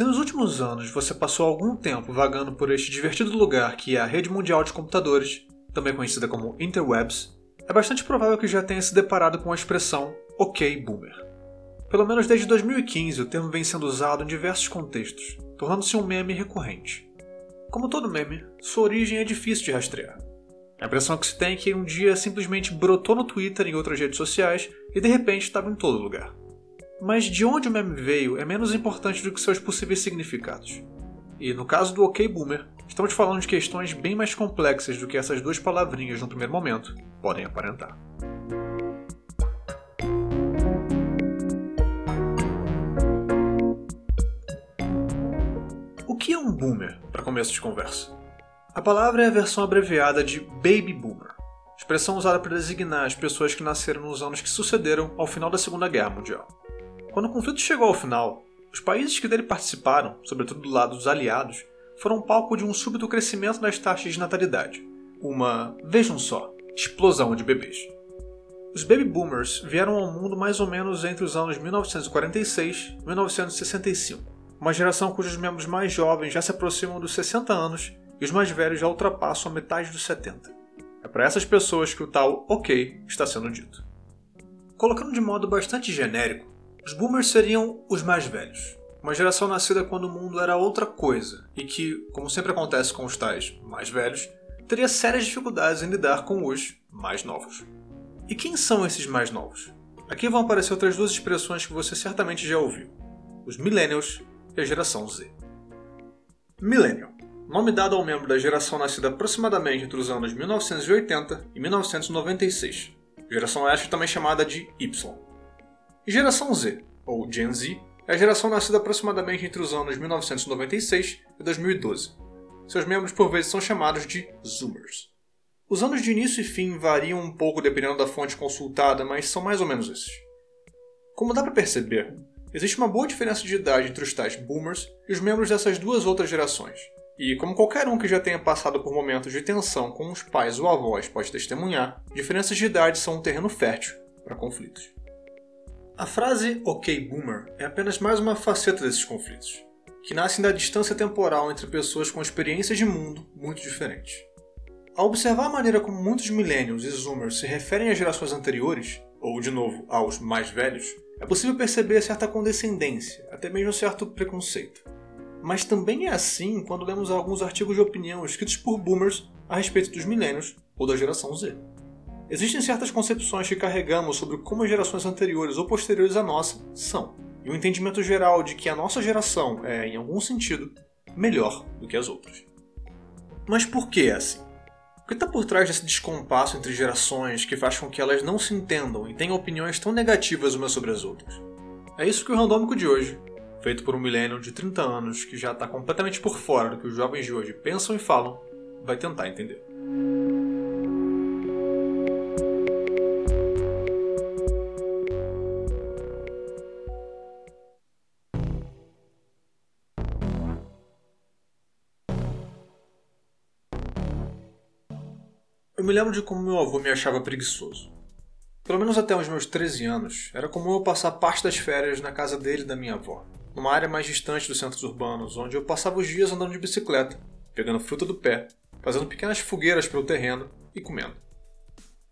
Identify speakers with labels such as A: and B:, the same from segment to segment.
A: Se nos últimos anos você passou algum tempo vagando por este divertido lugar que é a rede mundial de computadores, também conhecida como interwebs, é bastante provável que já tenha se deparado com a expressão OK Boomer. Pelo menos desde 2015, o termo vem sendo usado em diversos contextos, tornando-se um meme recorrente. Como todo meme, sua origem é difícil de rastrear. A impressão que se tem é que um dia simplesmente brotou no Twitter e em outras redes sociais e de repente estava em todo lugar. Mas de onde o meme veio é menos importante do que seus possíveis significados. E no caso do OK Boomer, estamos falando de questões bem mais complexas do que essas duas palavrinhas no primeiro momento podem aparentar. O que é um boomer, para começo de conversa? A palavra é a versão abreviada de Baby Boomer, expressão usada para designar as pessoas que nasceram nos anos que sucederam ao final da Segunda Guerra Mundial. Quando o conflito chegou ao final, os países que dele participaram, sobretudo do lado dos aliados, foram palco de um súbito crescimento das taxas de natalidade. Uma, vejam só, explosão de bebês. Os baby boomers vieram ao mundo mais ou menos entre os anos 1946 e 1965, uma geração cujos membros mais jovens já se aproximam dos 60 anos e os mais velhos já ultrapassam a metade dos 70. É para essas pessoas que o tal ok está sendo dito. Colocando de modo bastante genérico, os boomers seriam os mais velhos, uma geração nascida quando o mundo era outra coisa e que, como sempre acontece com os tais mais velhos, teria sérias dificuldades em lidar com os mais novos. E quem são esses mais novos? Aqui vão aparecer outras duas expressões que você certamente já ouviu: os millennials e a geração Z. Millennial nome dado ao membro da geração nascida aproximadamente entre os anos 1980 e 1996, geração esta também chamada de Y. Geração Z, ou Gen Z, é a geração nascida aproximadamente entre os anos 1996 e 2012. Seus membros por vezes são chamados de Zoomers. Os anos de início e fim variam um pouco dependendo da fonte consultada, mas são mais ou menos esses. Como dá para perceber, existe uma boa diferença de idade entre os tais boomers e os membros dessas duas outras gerações, e como qualquer um que já tenha passado por momentos de tensão com os pais ou avós pode testemunhar, diferenças de idade são um terreno fértil para conflitos. A frase OK Boomer é apenas mais uma faceta desses conflitos, que nascem da distância temporal entre pessoas com experiências de mundo muito diferentes. Ao observar a maneira como muitos millennials e zoomers se referem às gerações anteriores, ou de novo aos mais velhos, é possível perceber certa condescendência, até mesmo certo preconceito. Mas também é assim quando lemos alguns artigos de opinião escritos por boomers a respeito dos milênios ou da geração Z. Existem certas concepções que carregamos sobre como as gerações anteriores ou posteriores à nossa são, e um entendimento geral de que a nossa geração é, em algum sentido, melhor do que as outras. Mas por que é assim? O que está por trás desse descompasso entre gerações que faz com que elas não se entendam e tenham opiniões tão negativas umas sobre as outras? É isso que o Randômico de hoje feito por um milênio de 30 anos que já está completamente por fora do que os jovens de hoje pensam e falam, vai tentar entender. Me lembro de como meu avô me achava preguiçoso. Pelo menos até os meus 13 anos, era comum eu passar parte das férias na casa dele e da minha avó numa área mais distante dos centros urbanos, onde eu passava os dias andando de bicicleta, pegando fruta do pé, fazendo pequenas fogueiras pelo terreno e comendo.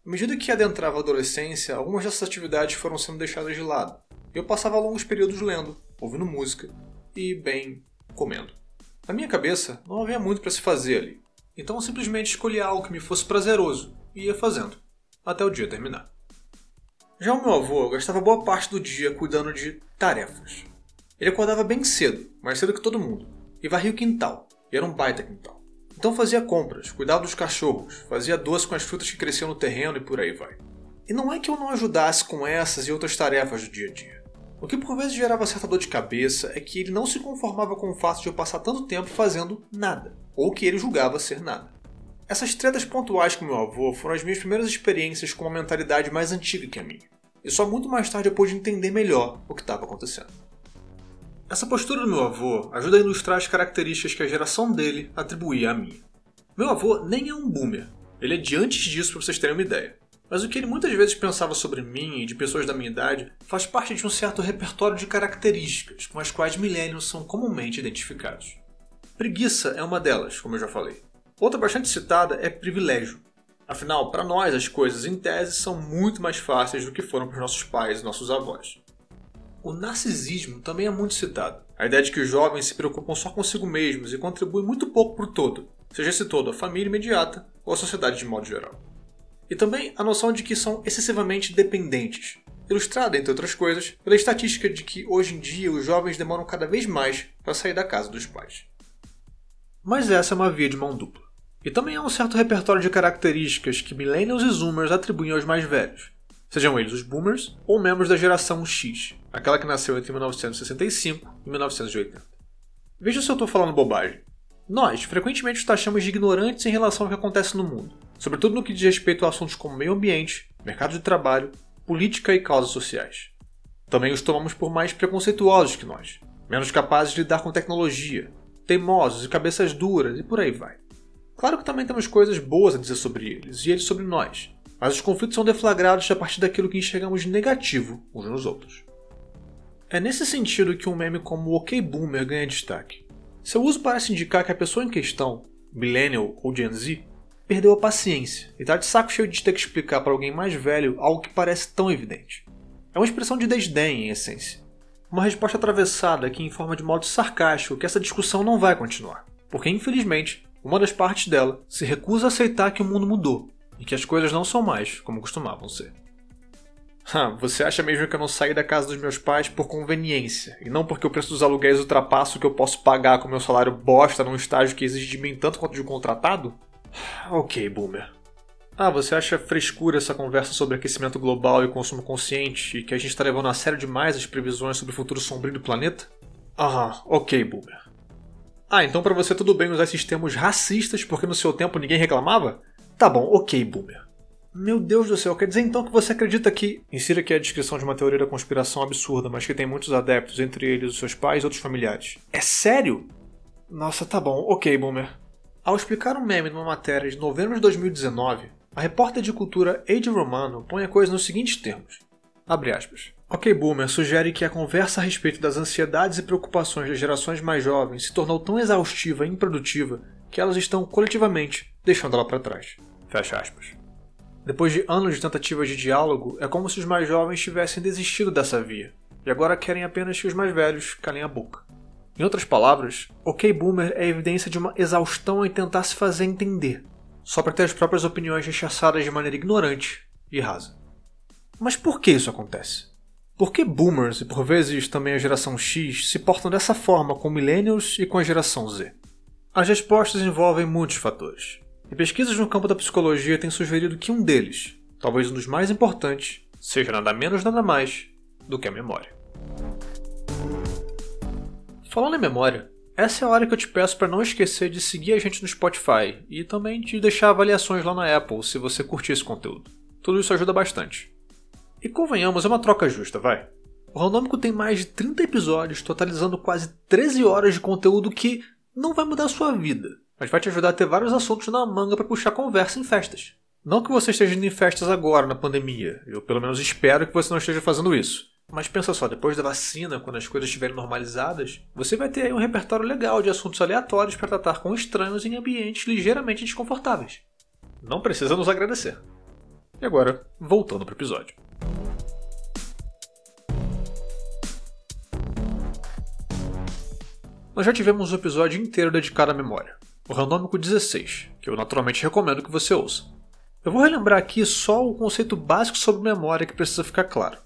A: À medida que adentrava a adolescência, algumas dessas atividades foram sendo deixadas de lado, eu passava longos períodos lendo, ouvindo música e, bem, comendo. Na minha cabeça, não havia muito para se fazer ali, então simplesmente escolhia algo que me fosse prazeroso e ia fazendo, até o dia terminar. Já o meu avô gastava boa parte do dia cuidando de tarefas. Ele acordava bem cedo, mais cedo que todo mundo, e varria o quintal, e era um baita quintal. Então fazia compras, cuidava dos cachorros, fazia doce com as frutas que cresciam no terreno e por aí vai. E não é que eu não ajudasse com essas e outras tarefas do dia a dia. O que por vezes gerava certa dor de cabeça é que ele não se conformava com o fato de eu passar tanto tempo fazendo nada, ou que ele julgava ser nada. Essas tretas pontuais com meu avô foram as minhas primeiras experiências com uma mentalidade mais antiga que a minha, e só muito mais tarde eu pude entender melhor o que estava acontecendo. Essa postura do meu avô ajuda a ilustrar as características que a geração dele atribuía a mim. Meu avô nem é um boomer, ele é de antes disso para vocês terem uma ideia. mas o que ele muitas vezes pensava sobre mim e de pessoas da minha idade faz parte de um certo repertório de características com as quais millennials são comumente identificados. Preguiça é uma delas, como eu já falei. Outra bastante citada é privilégio. Afinal, para nós as coisas em tese são muito mais fáceis do que foram para os nossos pais e nossos avós. O narcisismo também é muito citado. A ideia de que os jovens se preocupam só consigo mesmos e contribuem muito pouco para o todo, seja esse todo a família imediata ou a sociedade de modo geral. E também a noção de que são excessivamente dependentes, ilustrada, entre outras coisas, pela estatística de que hoje em dia os jovens demoram cada vez mais para sair da casa dos pais. Mas essa é uma via de mão dupla. E também há um certo repertório de características que millennials e zoomers atribuem aos mais velhos, sejam eles os boomers ou membros da geração X, aquela que nasceu entre 1965 e 1980. Veja se eu estou falando bobagem. Nós frequentemente os taxamos de ignorantes em relação ao que acontece no mundo, sobretudo no que diz respeito a assuntos como meio ambiente, mercado de trabalho, política e causas sociais. Também os tomamos por mais preconceituosos que nós, menos capazes de lidar com tecnologia, teimosos e cabeças duras e por aí vai. Claro que também temos coisas boas a dizer sobre eles e eles sobre nós, mas os conflitos são deflagrados a partir daquilo que enxergamos negativo uns nos outros. É nesse sentido que um meme como o OK Boomer ganha destaque. Seu uso parece indicar que a pessoa em questão, Millennial ou Gen Z, perdeu a paciência e está de saco cheio de ter que explicar para alguém mais velho algo que parece tão evidente. É uma expressão de desdém, em essência. Uma resposta atravessada que informa de modo sarcástico que essa discussão não vai continuar, porque infelizmente uma das partes dela se recusa a aceitar que o mundo mudou e que as coisas não são mais como costumavam ser. Ah, você acha mesmo que eu não saí da casa dos meus pais por conveniência, e não porque o preço dos aluguéis ultrapassa o que eu posso pagar com meu salário bosta num estágio que exige de mim tanto quanto de um contratado? Ok, boomer. Ah, você acha frescura essa conversa sobre aquecimento global e consumo consciente e que a gente está levando a sério demais as previsões sobre o futuro sombrio do planeta? Aham, ok, boomer. Ah, então para você tudo bem usar esses termos racistas porque no seu tempo ninguém reclamava? Tá bom, ok, boomer. Meu Deus do céu, quer dizer então que você acredita que. Insira aqui a descrição de uma teoria da conspiração absurda, mas que tem muitos adeptos, entre eles os seus pais e outros familiares. É sério? Nossa, tá bom, ok, boomer. Ao explicar um meme numa matéria de novembro de 2019, a repórter de cultura Ade Romano põe a coisa nos seguintes termos. Abre aspas. Ok Boomer sugere que a conversa a respeito das ansiedades e preocupações das gerações mais jovens se tornou tão exaustiva e improdutiva que elas estão coletivamente deixando ela para trás. Fecha aspas. Depois de anos de tentativas de diálogo, é como se os mais jovens tivessem desistido dessa via, e agora querem apenas que os mais velhos calem a boca. Em outras palavras, OK Boomer é evidência de uma exaustão em tentar se fazer entender, só para ter as próprias opiniões rechaçadas de maneira ignorante e rasa. Mas por que isso acontece? Por que boomers e por vezes também a geração X se portam dessa forma com millennials e com a geração Z? As respostas envolvem muitos fatores. E pesquisas no campo da psicologia têm sugerido que um deles, talvez um dos mais importantes, seja nada menos nada mais do que a memória. Falando em memória, essa é a hora que eu te peço para não esquecer de seguir a gente no Spotify e também de deixar avaliações lá na Apple se você curtir esse conteúdo. Tudo isso ajuda bastante. E convenhamos, é uma troca justa, vai. O Randômico tem mais de 30 episódios, totalizando quase 13 horas de conteúdo que não vai mudar a sua vida, mas vai te ajudar a ter vários assuntos na manga para puxar conversa em festas. Não que você esteja indo em festas agora na pandemia, eu pelo menos espero que você não esteja fazendo isso. Mas pensa só, depois da vacina, quando as coisas estiverem normalizadas, você vai ter aí um repertório legal de assuntos aleatórios para tratar com estranhos em ambientes ligeiramente desconfortáveis. Não precisa nos agradecer. E agora, voltando para o episódio. Nós já tivemos um episódio inteiro dedicado à memória, o Randômico 16, que eu naturalmente recomendo que você ouça. Eu vou relembrar aqui só o conceito básico sobre memória que precisa ficar claro.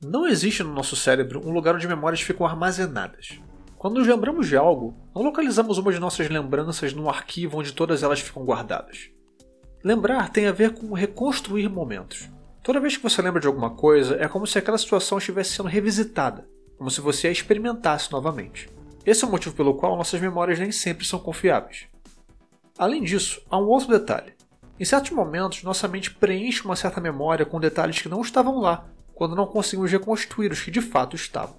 A: Não existe no nosso cérebro um lugar onde memórias ficam armazenadas. Quando nos lembramos de algo, não localizamos uma de nossas lembranças num arquivo onde todas elas ficam guardadas. Lembrar tem a ver com reconstruir momentos. Toda vez que você lembra de alguma coisa, é como se aquela situação estivesse sendo revisitada, como se você a experimentasse novamente. Esse é o motivo pelo qual nossas memórias nem sempre são confiáveis. Além disso, há um outro detalhe. Em certos momentos, nossa mente preenche uma certa memória com detalhes que não estavam lá quando não conseguimos reconstruir os que de fato estavam.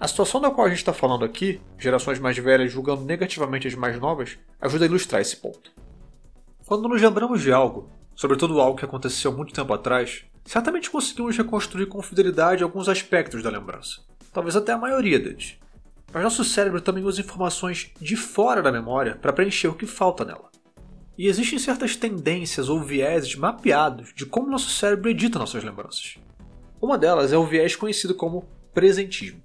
A: A situação da qual a gente está falando aqui, gerações mais velhas julgando negativamente as mais novas, ajuda a ilustrar esse ponto. Quando nos lembramos de algo, sobretudo algo que aconteceu muito tempo atrás, certamente conseguimos reconstruir com fidelidade alguns aspectos da lembrança, talvez até a maioria deles. Mas nosso cérebro também usa informações de fora da memória para preencher o que falta nela. E existem certas tendências ou vieses mapeados de como nosso cérebro edita nossas lembranças. Uma delas é o viés conhecido como presentismo.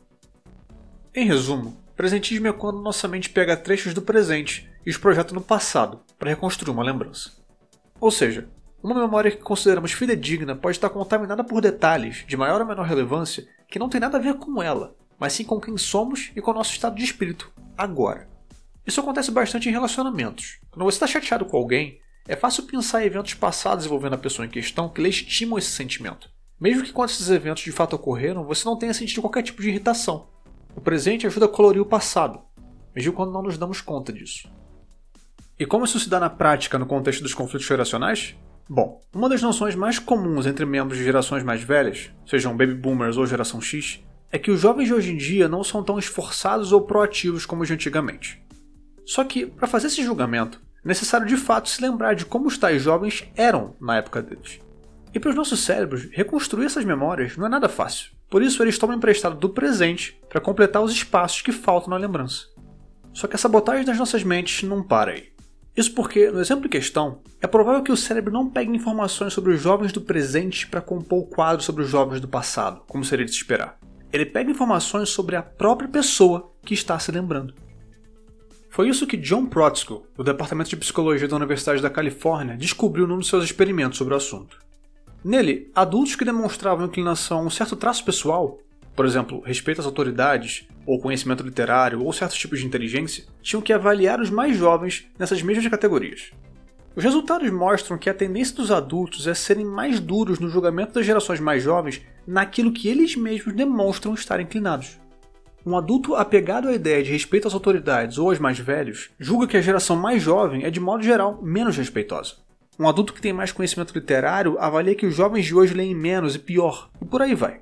A: Em resumo, presentismo é quando nossa mente pega trechos do presente e os projeta no passado para reconstruir uma lembrança. Ou seja, uma memória que consideramos fidedigna pode estar contaminada por detalhes de maior ou menor relevância que não tem nada a ver com ela, mas sim com quem somos e com o nosso estado de espírito agora. Isso acontece bastante em relacionamentos. Quando você está chateado com alguém, é fácil pensar em eventos passados envolvendo a pessoa em questão que legitimam esse sentimento. Mesmo que quando esses eventos de fato ocorreram, você não tenha sentido qualquer tipo de irritação. O presente ajuda a colorir o passado, mesmo quando não nos damos conta disso. E como isso se dá na prática no contexto dos conflitos geracionais? Bom, uma das noções mais comuns entre membros de gerações mais velhas, sejam baby boomers ou geração X, é que os jovens de hoje em dia não são tão esforçados ou proativos como os de antigamente. Só que, para fazer esse julgamento, é necessário de fato se lembrar de como os tais jovens eram na época deles. E para os nossos cérebros, reconstruir essas memórias não é nada fácil. Por isso, eles tomam emprestado do presente para completar os espaços que faltam na lembrança. Só que a sabotagem das nossas mentes não para aí. Isso porque, no exemplo em questão, é provável que o cérebro não pegue informações sobre os jovens do presente para compor o quadro sobre os jovens do passado, como seria de se esperar. Ele pega informações sobre a própria pessoa que está se lembrando. Foi isso que John Protzko, do Departamento de Psicologia da Universidade da Califórnia, descobriu num dos seus experimentos sobre o assunto. Nele, adultos que demonstravam inclinação a um certo traço pessoal, por exemplo, respeito às autoridades, ou conhecimento literário, ou certos tipos de inteligência, tinham que avaliar os mais jovens nessas mesmas categorias. Os resultados mostram que a tendência dos adultos é serem mais duros no julgamento das gerações mais jovens naquilo que eles mesmos demonstram estar inclinados. Um adulto apegado à ideia de respeito às autoridades ou aos mais velhos julga que a geração mais jovem é, de modo geral, menos respeitosa. Um adulto que tem mais conhecimento literário avalia que os jovens de hoje leem menos e pior, e por aí vai.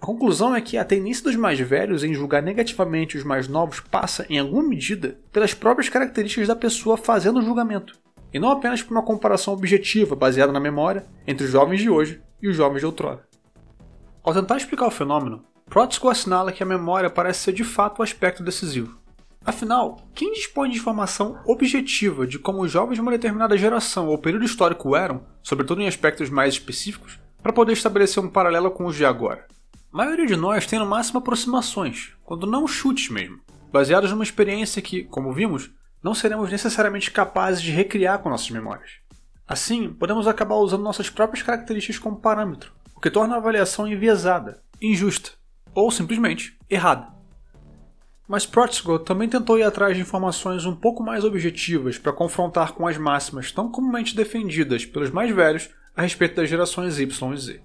A: A conclusão é que a tendência dos mais velhos em julgar negativamente os mais novos passa, em alguma medida, pelas próprias características da pessoa fazendo o julgamento, e não apenas por uma comparação objetiva baseada na memória entre os jovens de hoje e os jovens de outrora. Ao tentar explicar o fenômeno, Protzko assinala que a memória parece ser de fato o aspecto decisivo. Afinal, quem dispõe de informação objetiva de como os jovens de uma determinada geração ou período histórico eram, sobretudo em aspectos mais específicos, para poder estabelecer um paralelo com os de agora? A maioria de nós tem no máximo aproximações, quando não chutes mesmo, baseados numa experiência que, como vimos, não seremos necessariamente capazes de recriar com nossas memórias. Assim, podemos acabar usando nossas próprias características como parâmetro, o que torna a avaliação enviesada, injusta ou simplesmente errada. Mas Protzko também tentou ir atrás de informações um pouco mais objetivas para confrontar com as máximas tão comumente defendidas pelos mais velhos a respeito das gerações Y e Z.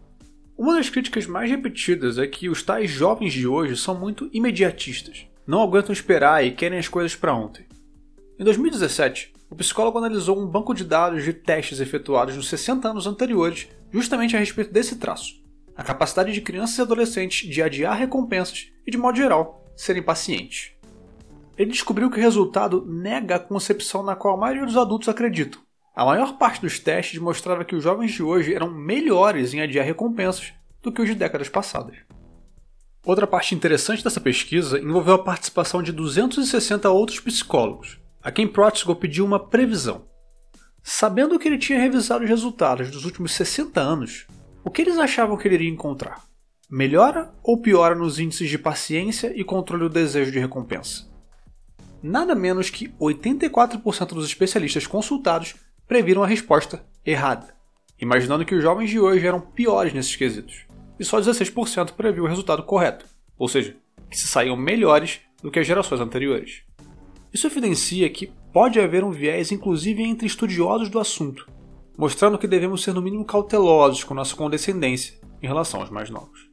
A: Uma das críticas mais repetidas é que os tais jovens de hoje são muito imediatistas, não aguentam esperar e querem as coisas para ontem. Em 2017, o psicólogo analisou um banco de dados de testes efetuados nos 60 anos anteriores justamente a respeito desse traço a capacidade de crianças e adolescentes de adiar recompensas e, de modo geral, serem pacientes. Ele descobriu que o resultado nega a concepção na qual a maioria dos adultos acreditam. A maior parte dos testes mostrava que os jovens de hoje eram melhores em adiar recompensas do que os de décadas passadas. Outra parte interessante dessa pesquisa envolveu a participação de 260 outros psicólogos, a quem Protzko pediu uma previsão. Sabendo que ele tinha revisado os resultados dos últimos 60 anos, o que eles achavam que ele iria encontrar? Melhora ou piora nos índices de paciência e controle do desejo de recompensa? Nada menos que 84% dos especialistas consultados previram a resposta errada, imaginando que os jovens de hoje eram piores nesses quesitos, e só 16% previu o resultado correto, ou seja, que se saíam melhores do que as gerações anteriores. Isso evidencia que pode haver um viés inclusive entre estudiosos do assunto, mostrando que devemos ser no mínimo cautelosos com nossa condescendência em relação aos mais novos.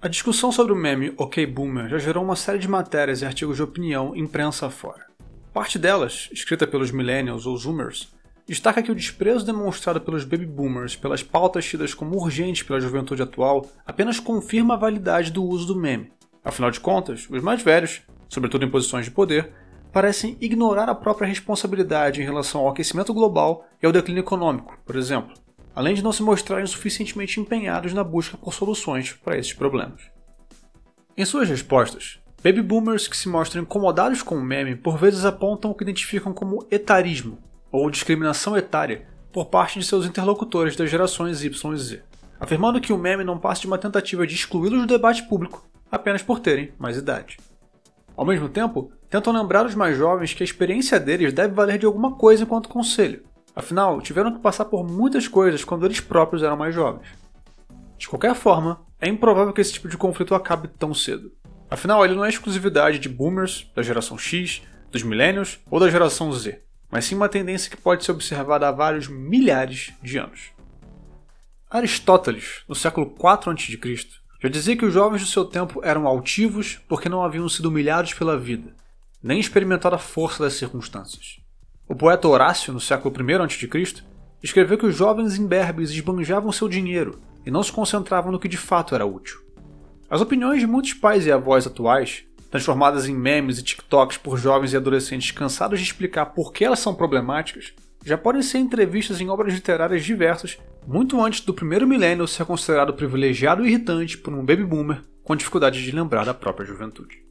A: A discussão sobre o meme OK Boomer já gerou uma série de matérias e artigos de opinião imprensa fora. Parte delas, escrita pelos millennials ou zoomers, destaca que o desprezo demonstrado pelos baby boomers pelas pautas tidas como urgentes pela juventude atual apenas confirma a validade do uso do meme, Afinal de contas, os mais velhos, sobretudo em posições de poder, parecem ignorar a própria responsabilidade em relação ao aquecimento global e ao declínio econômico, por exemplo, além de não se mostrarem suficientemente empenhados na busca por soluções para esses problemas. Em suas respostas, baby boomers que se mostram incomodados com o meme por vezes apontam o que identificam como etarismo, ou discriminação etária, por parte de seus interlocutores das gerações Y e Z, afirmando que o meme não passa de uma tentativa de excluí-los do debate público apenas por terem mais idade. Ao mesmo tempo, tentam lembrar os mais jovens que a experiência deles deve valer de alguma coisa enquanto conselho. Afinal, tiveram que passar por muitas coisas quando eles próprios eram mais jovens. De qualquer forma, é improvável que esse tipo de conflito acabe tão cedo. Afinal, ele não é exclusividade de boomers, da geração X, dos millennials ou da geração Z, mas sim uma tendência que pode ser observada há vários milhares de anos. Aristóteles, no século IV a.C., já dizia que os jovens do seu tempo eram altivos porque não haviam sido humilhados pela vida, nem experimentado a força das circunstâncias. O poeta Horácio, no século I a.C., escreveu que os jovens imberbes esbanjavam seu dinheiro e não se concentravam no que de fato era útil. As opiniões de muitos pais e avós atuais, transformadas em memes e TikToks por jovens e adolescentes cansados de explicar por que elas são problemáticas, já podem ser entrevistas em obras literárias diversas muito antes do primeiro milênio ser considerado privilegiado e irritante por um baby boomer com dificuldade de lembrar da própria juventude.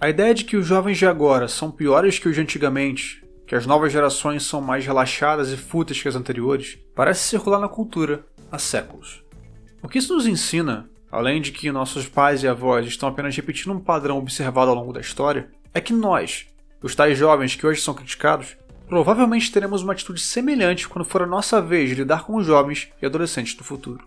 A: A ideia de que os jovens de agora são piores que os de antigamente, que as novas gerações são mais relaxadas e fúteis que as anteriores, parece circular na cultura há séculos. O que isso nos ensina, além de que nossos pais e avós estão apenas repetindo um padrão observado ao longo da história, é que nós, os tais jovens que hoje são criticados, provavelmente teremos uma atitude semelhante quando for a nossa vez de lidar com os jovens e adolescentes do futuro.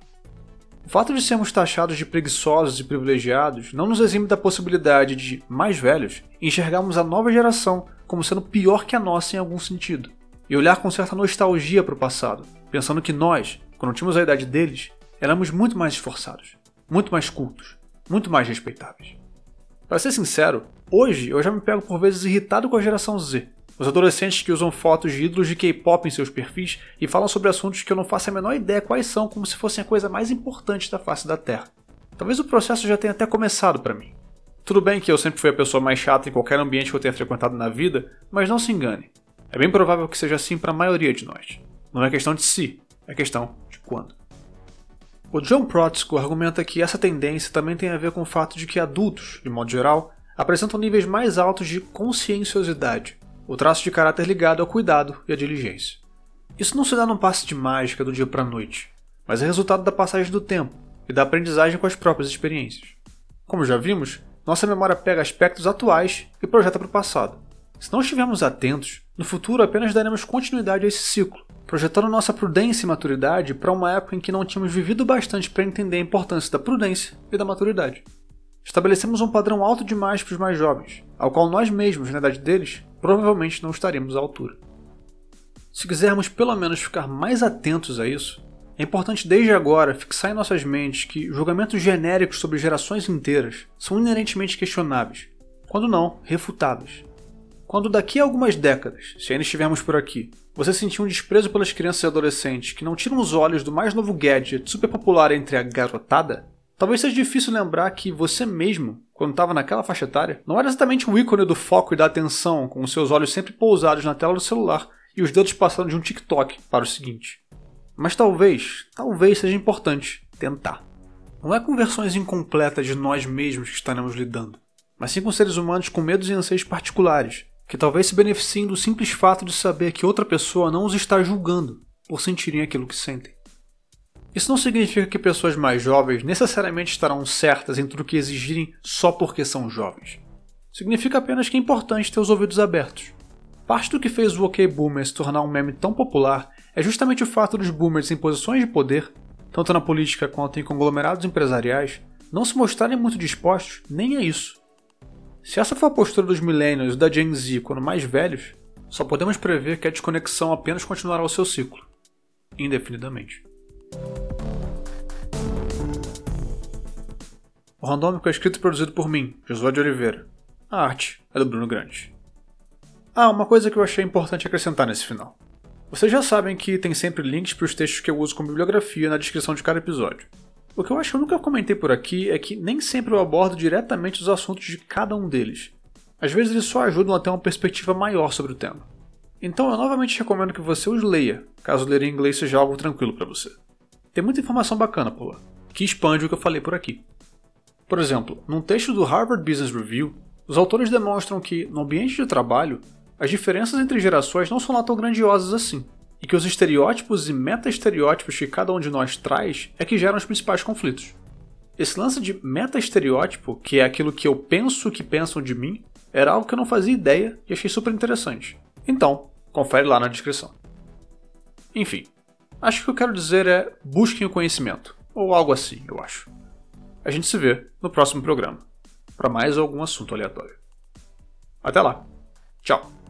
A: O fato de sermos taxados de preguiçosos e privilegiados não nos exime da possibilidade de, mais velhos, enxergarmos a nova geração como sendo pior que a nossa em algum sentido, e olhar com certa nostalgia para o passado, pensando que nós, quando tínhamos a idade deles, éramos muito mais esforçados, muito mais cultos, muito mais respeitáveis. Para ser sincero, hoje eu já me pego por vezes irritado com a geração Z, os adolescentes que usam fotos de ídolos de K-pop em seus perfis e falam sobre assuntos que eu não faço a menor ideia quais são, como se fossem a coisa mais importante da face da Terra. Talvez o processo já tenha até começado para mim. Tudo bem que eu sempre fui a pessoa mais chata em qualquer ambiente que eu tenha frequentado na vida, mas não se engane. É bem provável que seja assim para a maioria de nós. Não é questão de se, é questão de quando. O John Protzko argumenta que essa tendência também tem a ver com o fato de que adultos, de modo geral, apresentam níveis mais altos de conscienciosidade, o traço de caráter ligado ao cuidado e à diligência. Isso não se dá num passe de mágica do dia para a noite, mas é resultado da passagem do tempo e da aprendizagem com as próprias experiências. Como já vimos, nossa memória pega aspectos atuais e projeta para o passado. Se não estivermos atentos, no futuro apenas daremos continuidade a esse ciclo, projetando nossa prudência e maturidade para uma época em que não tínhamos vivido bastante para entender a importância da prudência e da maturidade. Estabelecemos um padrão alto demais para os mais jovens, ao qual nós mesmos, na idade deles, provavelmente não estaremos à altura. Se quisermos pelo menos ficar mais atentos a isso, é importante desde agora fixar em nossas mentes que julgamentos genéricos sobre gerações inteiras são inerentemente questionáveis, quando não, refutáveis. Quando daqui a algumas décadas, se ainda estivermos por aqui, você sentir um desprezo pelas crianças e adolescentes que não tiram os olhos do mais novo gadget super popular entre a garotada, talvez seja difícil lembrar que você mesmo quando estava naquela faixa etária, não era exatamente o ícone do foco e da atenção, com os seus olhos sempre pousados na tela do celular e os dedos passando de um TikTok para o seguinte. Mas talvez, talvez seja importante tentar. Não é com versões incompletas de nós mesmos que estaremos lidando, mas sim com seres humanos com medos e anseios particulares, que talvez se beneficiem do simples fato de saber que outra pessoa não os está julgando por sentirem aquilo que sentem. Isso não significa que pessoas mais jovens necessariamente estarão certas em tudo que exigirem só porque são jovens. Significa apenas que é importante ter os ouvidos abertos. Parte do que fez o OK Boomer se tornar um meme tão popular é justamente o fato dos boomers em posições de poder, tanto na política quanto em conglomerados empresariais, não se mostrarem muito dispostos nem a isso. Se essa for a postura dos millennials e da Gen Z quando mais velhos, só podemos prever que a desconexão apenas continuará o seu ciclo, indefinidamente. O Randômico é escrito e produzido por mim, Josué de Oliveira. A arte é do Bruno Grande. Ah, uma coisa que eu achei importante acrescentar nesse final. Vocês já sabem que tem sempre links para os textos que eu uso como bibliografia na descrição de cada episódio. O que eu acho que eu nunca comentei por aqui é que nem sempre eu abordo diretamente os assuntos de cada um deles. Às vezes eles só ajudam a ter uma perspectiva maior sobre o tema. Então eu novamente recomendo que você os leia, caso ler em inglês seja algo tranquilo para você. Tem muita informação bacana por lá, que expande o que eu falei por aqui. Por exemplo, num texto do Harvard Business Review, os autores demonstram que, no ambiente de trabalho, as diferenças entre gerações não são lá tão grandiosas assim, e que os estereótipos e meta-estereótipos que cada um de nós traz é que geram os principais conflitos. Esse lance de meta-estereótipo, que é aquilo que eu penso que pensam de mim, era algo que eu não fazia ideia e achei super interessante. Então, confere lá na descrição. Enfim, acho que o que eu quero dizer é busquem o conhecimento, ou algo assim, eu acho. A gente se vê no próximo programa, para mais algum assunto aleatório. Até lá! Tchau!